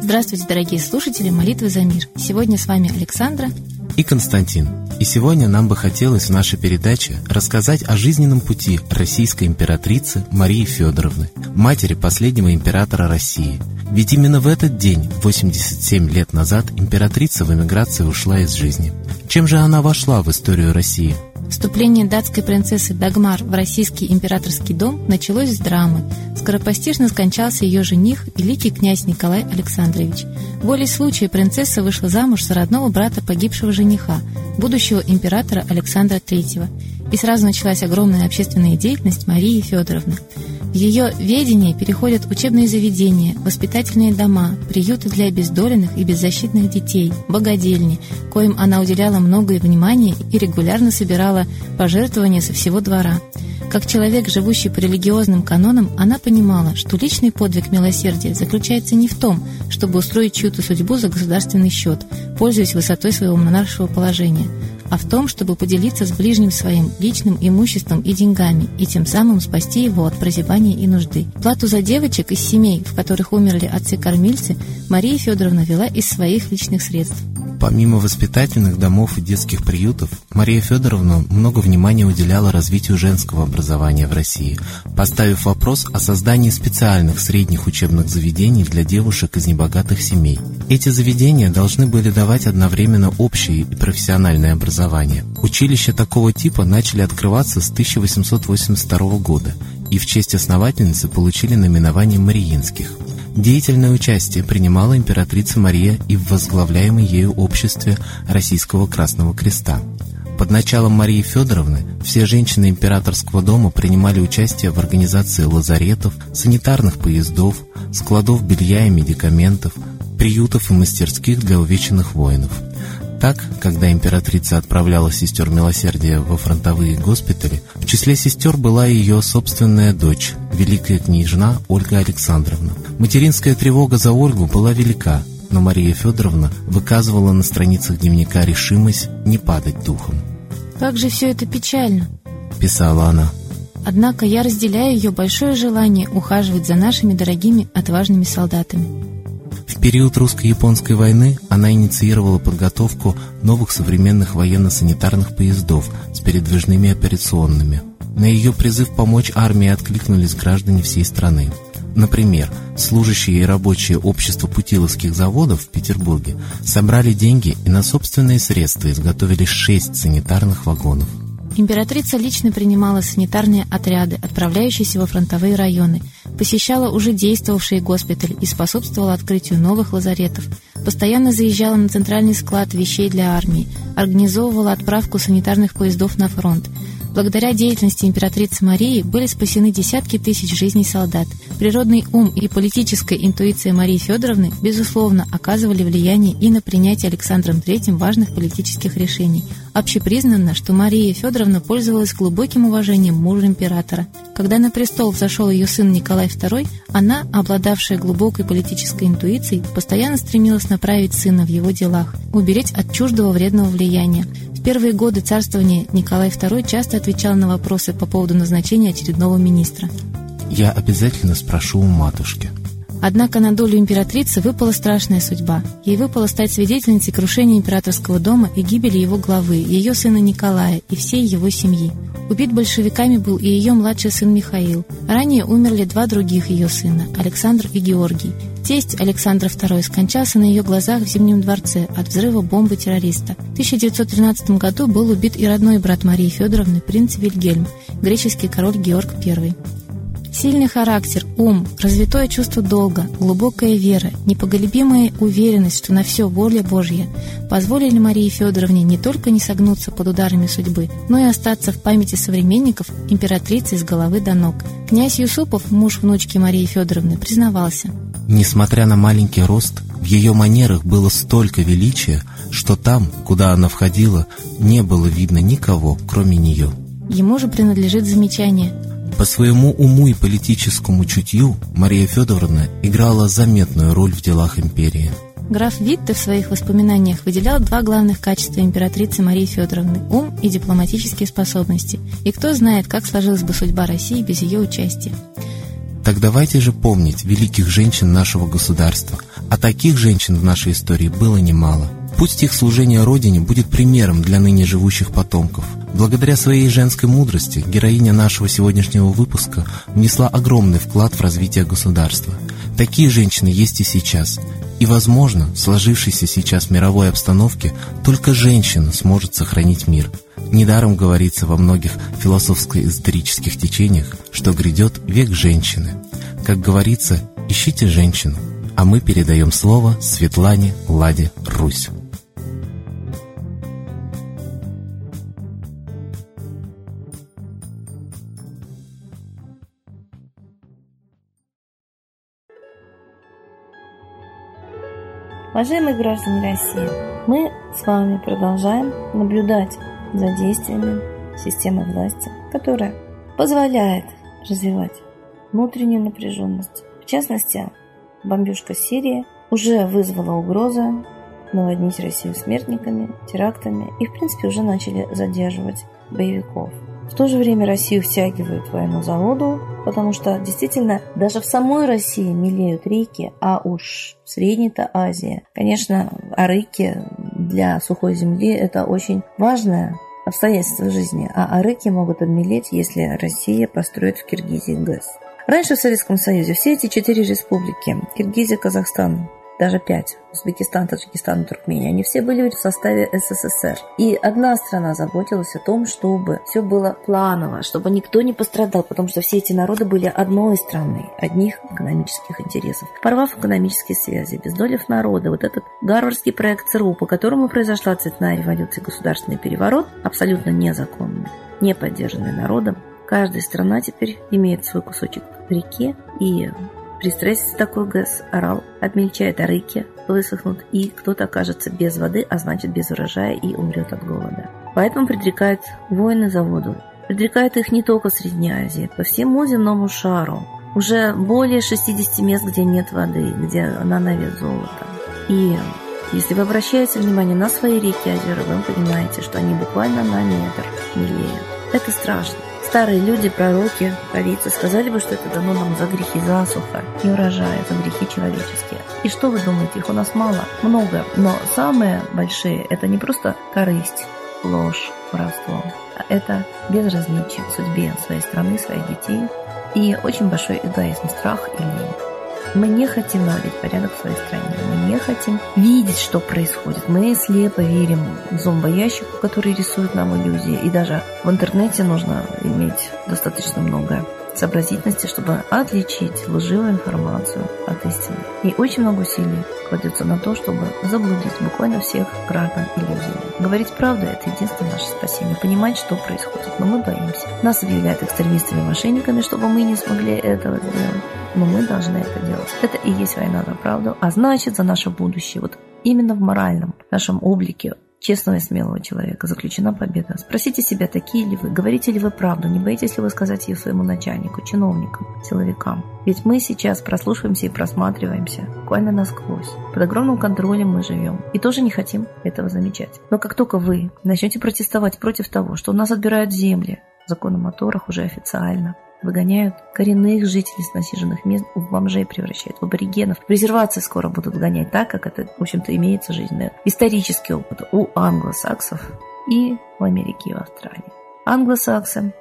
Здравствуйте, дорогие слушатели «Молитвы за мир». Сегодня с вами Александра и Константин. И сегодня нам бы хотелось в нашей передаче рассказать о жизненном пути российской императрицы Марии Федоровны, матери последнего императора России. Ведь именно в этот день, 87 лет назад, императрица в эмиграции ушла из жизни. Чем же она вошла в историю России? Вступление датской принцессы Дагмар в российский императорский дом началось с драмы. Скоропостижно скончался ее жених, великий князь Николай Александрович. Волей случая принцесса вышла замуж за родного брата погибшего жениха, будущего императора Александра III. И сразу началась огромная общественная деятельность Марии Федоровны. В ее ведение переходят учебные заведения, воспитательные дома, приюты для обездоленных и беззащитных детей, богадельни, коим она уделяла многое внимание и регулярно собирала пожертвования со всего двора. Как человек, живущий по религиозным канонам, она понимала, что личный подвиг милосердия заключается не в том, чтобы устроить чью-то судьбу за государственный счет, пользуясь высотой своего монаршего положения, а в том, чтобы поделиться с ближним своим личным имуществом и деньгами, и тем самым спасти его от прозябания и нужды. Плату за девочек из семей, в которых умерли отцы-кормильцы, Мария Федоровна вела из своих личных средств. Помимо воспитательных домов и детских приютов, Мария Федоровна много внимания уделяла развитию женского образования в России, поставив вопрос о создании специальных средних учебных заведений для девушек из небогатых семей. Эти заведения должны были давать одновременно общее и профессиональное образование. Училища такого типа начали открываться с 1882 года и в честь основательницы получили наименование Мариинских – Деятельное участие принимала императрица Мария и в возглавляемой ею обществе Российского Красного Креста. Под началом Марии Федоровны все женщины императорского дома принимали участие в организации лазаретов, санитарных поездов, складов белья и медикаментов, приютов и мастерских для увеченных воинов – так, когда императрица отправляла сестер милосердия во фронтовые госпитали, в числе сестер была ее собственная дочь, великая княжна Ольга Александровна. Материнская тревога за Ольгу была велика, но Мария Федоровна выказывала на страницах дневника решимость не падать духом. «Как же все это печально!» – писала она. «Однако я разделяю ее большое желание ухаживать за нашими дорогими отважными солдатами». В период русско-японской войны она инициировала подготовку новых современных военно-санитарных поездов с передвижными операционными. На ее призыв помочь армии откликнулись граждане всей страны. Например, служащие и рабочие общества путиловских заводов в Петербурге собрали деньги и на собственные средства изготовили шесть санитарных вагонов. Императрица лично принимала санитарные отряды, отправляющиеся во фронтовые районы, посещала уже действовавшие госпитали и способствовала открытию новых лазаретов, постоянно заезжала на центральный склад вещей для армии, организовывала отправку санитарных поездов на фронт, Благодаря деятельности императрицы Марии были спасены десятки тысяч жизней солдат. Природный ум и политическая интуиция Марии Федоровны, безусловно, оказывали влияние и на принятие Александром III важных политических решений. Общепризнанно, что Мария Федоровна пользовалась глубоким уважением мужа императора. Когда на престол взошел ее сын Николай II, она, обладавшая глубокой политической интуицией, постоянно стремилась направить сына в его делах, уберечь от чуждого вредного влияния первые годы царствования Николай II часто отвечал на вопросы по поводу назначения очередного министра. «Я обязательно спрошу у матушки». Однако на долю императрицы выпала страшная судьба. Ей выпало стать свидетельницей крушения императорского дома и гибели его главы, ее сына Николая и всей его семьи. Убит большевиками был и ее младший сын Михаил. Ранее умерли два других ее сына – Александр и Георгий. Тесть Александра II скончался на ее глазах в Зимнем дворце от взрыва бомбы террориста. В 1913 году был убит и родной брат Марии Федоровны, принц Вильгельм, греческий король Георг I. Сильный характер, ум, развитое чувство долга, глубокая вера, непоголебимая уверенность, что на все воля Божья позволили Марии Федоровне не только не согнуться под ударами судьбы, но и остаться в памяти современников императрицы с головы до ног. Князь Юсупов, муж внучки Марии Федоровны, признавался. Несмотря на маленький рост, в ее манерах было столько величия, что там, куда она входила, не было видно никого, кроме нее. Ему же принадлежит замечание – по своему уму и политическому чутью Мария Федоровна играла заметную роль в делах империи. Граф Витте в своих воспоминаниях выделял два главных качества императрицы Марии Федоровны – ум и дипломатические способности. И кто знает, как сложилась бы судьба России без ее участия. Так давайте же помнить великих женщин нашего государства. А таких женщин в нашей истории было немало. Пусть их служение Родине будет примером для ныне живущих потомков. Благодаря своей женской мудрости героиня нашего сегодняшнего выпуска внесла огромный вклад в развитие государства. Такие женщины есть и сейчас. И, возможно, в сложившейся сейчас мировой обстановке только женщина сможет сохранить мир. Недаром говорится во многих философско-эзотерических течениях, что грядет век женщины. Как говорится, ищите женщину, а мы передаем слово Светлане Ладе Русь. Уважаемые граждане России, мы с вами продолжаем наблюдать за действиями системы власти, которая позволяет развивать внутреннюю напряженность. В частности, бомбежка Сирии уже вызвала угрозы наводнить Россию смертниками, терактами и, в принципе, уже начали задерживать боевиков. В то же время Россию втягивают в войну за воду, потому что действительно даже в самой России мелеют реки, а уж Средней-то Азии. Конечно, а реки для сухой земли это очень важное обстоятельство жизни, а арыки могут обмелеть, если Россия построит в Киргизии ГЭС. Раньше в Советском Союзе все эти четыре республики, Киргизия, Казахстан, даже пять, Узбекистан, Таджикистан, Туркмения, они все были в составе СССР. И одна страна заботилась о том, чтобы все было планово, чтобы никто не пострадал, потому что все эти народы были одной страны, одних экономических интересов. Порвав экономические связи, обездолив народа, вот этот гарвардский проект ЦРУ, по которому произошла цветная революция, государственный переворот, абсолютно незаконный, не поддержанный народом, каждая страна теперь имеет свой кусочек в реке, и при стрессе такой газ орал, обмельчает арыки, высохнут, и кто-то окажется без воды, а значит без урожая и умрет от голода. Поэтому предрекают войны за воду. Предрекают их не только в Средней Азии, по всему земному шару. Уже более 60 мест, где нет воды, где на навес золота. И если вы обращаете внимание на свои реки и озера, вы понимаете, что они буквально на метр милеют. Это страшно. Старые люди, пророки, провидцы сказали бы, что это дано нам за грехи засуха и урожая, за грехи человеческие. И что вы думаете, их у нас мало? Много. Но самые большие – это не просто корысть, ложь, воровство, а это безразличие к судьбе своей страны, своих детей и очень большой эгоизм, страх и лень. Мы не хотим наводить порядок в своей стране. Мы не хотим видеть, что происходит. Мы слепо верим зомбоящику, который рисует нам иллюзии. И даже в интернете нужно иметь достаточно много сообразительности, чтобы отличить лживую информацию от истины. И очень много усилий кладется на то, чтобы заблудить буквально всех граждан иллюзиями. Говорить правду – это единственное наше спасение. Понимать, что происходит. Но мы боимся. Нас объявляют экстремистами-мошенниками, чтобы мы не смогли этого сделать. Но мы должны это делать. Это и есть война за правду, а значит за наше будущее. Вот именно в моральном нашем облике честного и смелого человека заключена победа. Спросите себя, такие ли вы, говорите ли вы правду, не боитесь ли вы сказать ее своему начальнику, чиновникам, силовикам. Ведь мы сейчас прослушиваемся и просматриваемся буквально насквозь. Под огромным контролем мы живем и тоже не хотим этого замечать. Но как только вы начнете протестовать против того, что у нас отбирают земли, закон о моторах уже официально, выгоняют коренных жителей с насиженных мест, в бомжей превращают, в аборигенов. В резервации скоро будут гонять так, как это, в общем-то, имеется жизненный исторический опыт у англосаксов и в Америке и в Австралии. Англосаксы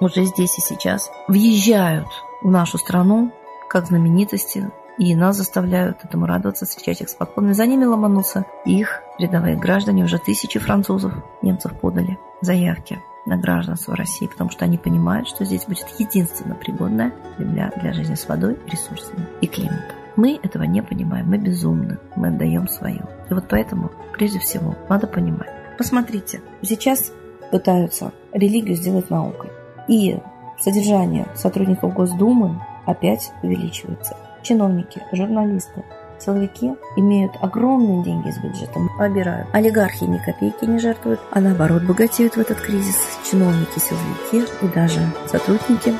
уже здесь и сейчас въезжают в нашу страну как знаменитости, и нас заставляют этому радоваться, встречать их с поклонами. За ними ломанутся их рядовые граждане, уже тысячи французов, немцев подали заявки на гражданство России, потому что они понимают, что здесь будет единственно пригодная земля для жизни с водой, ресурсами и климатом. Мы этого не понимаем, мы безумны, мы отдаем свое. И вот поэтому, прежде всего, надо понимать. Посмотрите, сейчас пытаются религию сделать наукой. И содержание сотрудников Госдумы опять увеличивается. Чиновники, журналисты, Силовики имеют огромные деньги из бюджета, обирают. Олигархи ни копейки не жертвуют, а наоборот богатеют в этот кризис. Чиновники, силовики и даже сотрудники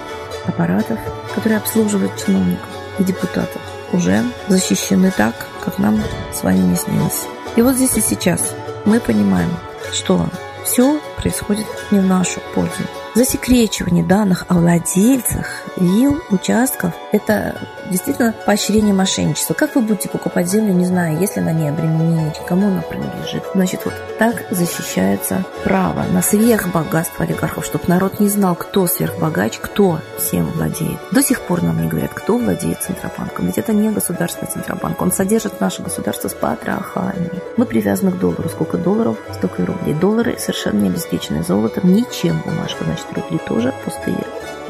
аппаратов, которые обслуживают чиновников и депутатов. уже защищены так, как нам с вами не снилось. И вот здесь и сейчас мы понимаем, что все происходит не в нашу пользу. Засекречивание данных о владельцах вилл, участков – это действительно поощрение мошенничества. Как вы будете покупать землю, не знаю, если она не обременена, кому она принадлежит? Значит, вот так защищается право на сверхбогатство олигархов, чтобы народ не знал, кто сверхбогач, кто всем владеет. До сих пор нам не говорят, кто владеет Центробанком. Ведь это не государственный Центробанк. Он содержит наше государство с потрохами. Мы привязаны к доллару. Сколько долларов, столько и рублей. Доллары совершенно не обеспечены золотом, ничем бумажка. Значит, рубли тоже пустые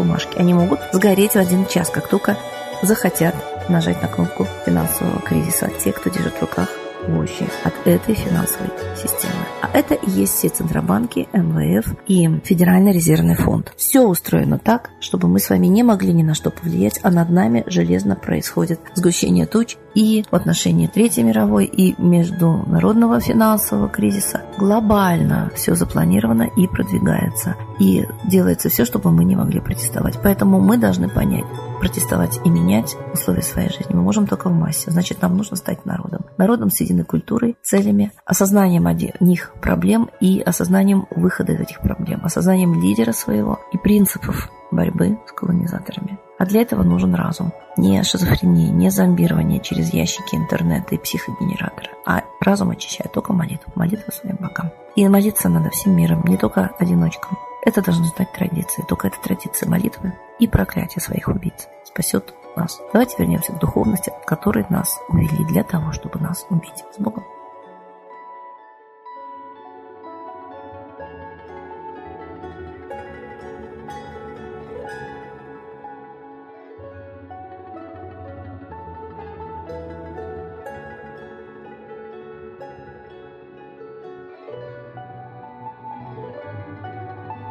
бумажки. Они могут сгореть в один час, как только захотят нажать на кнопку финансового кризиса те, кто держит в руках мощи от этой финансовой системы. А это и есть все Центробанки, МВФ и Федеральный резервный фонд. Все устроено так, чтобы мы с вами не могли ни на что повлиять, а над нами железно происходит сгущение туч и в отношении Третьей мировой, и международного финансового кризиса. Глобально все запланировано и продвигается. И делается все, чтобы мы не могли протестовать. Поэтому мы должны понять, протестовать и менять условия своей жизни мы можем только в массе. Значит, нам нужно стать народом. Народом с единой культурой, целями, осознанием них проблем и осознанием выхода из этих проблем, осознанием лидера своего и принципов борьбы с колонизаторами. А для этого нужен разум. Не шизофрения, не зомбирование через ящики интернета и психогенераторы, а разум очищает только молитву, молитву своим богам. И молиться надо всем миром, не только одиночкам. Это должно стать традицией. Только эта традиция молитвы и проклятие своих убийц спасет нас. Давайте вернемся к духовности, от которой нас увели для того, чтобы нас убить. С Богом.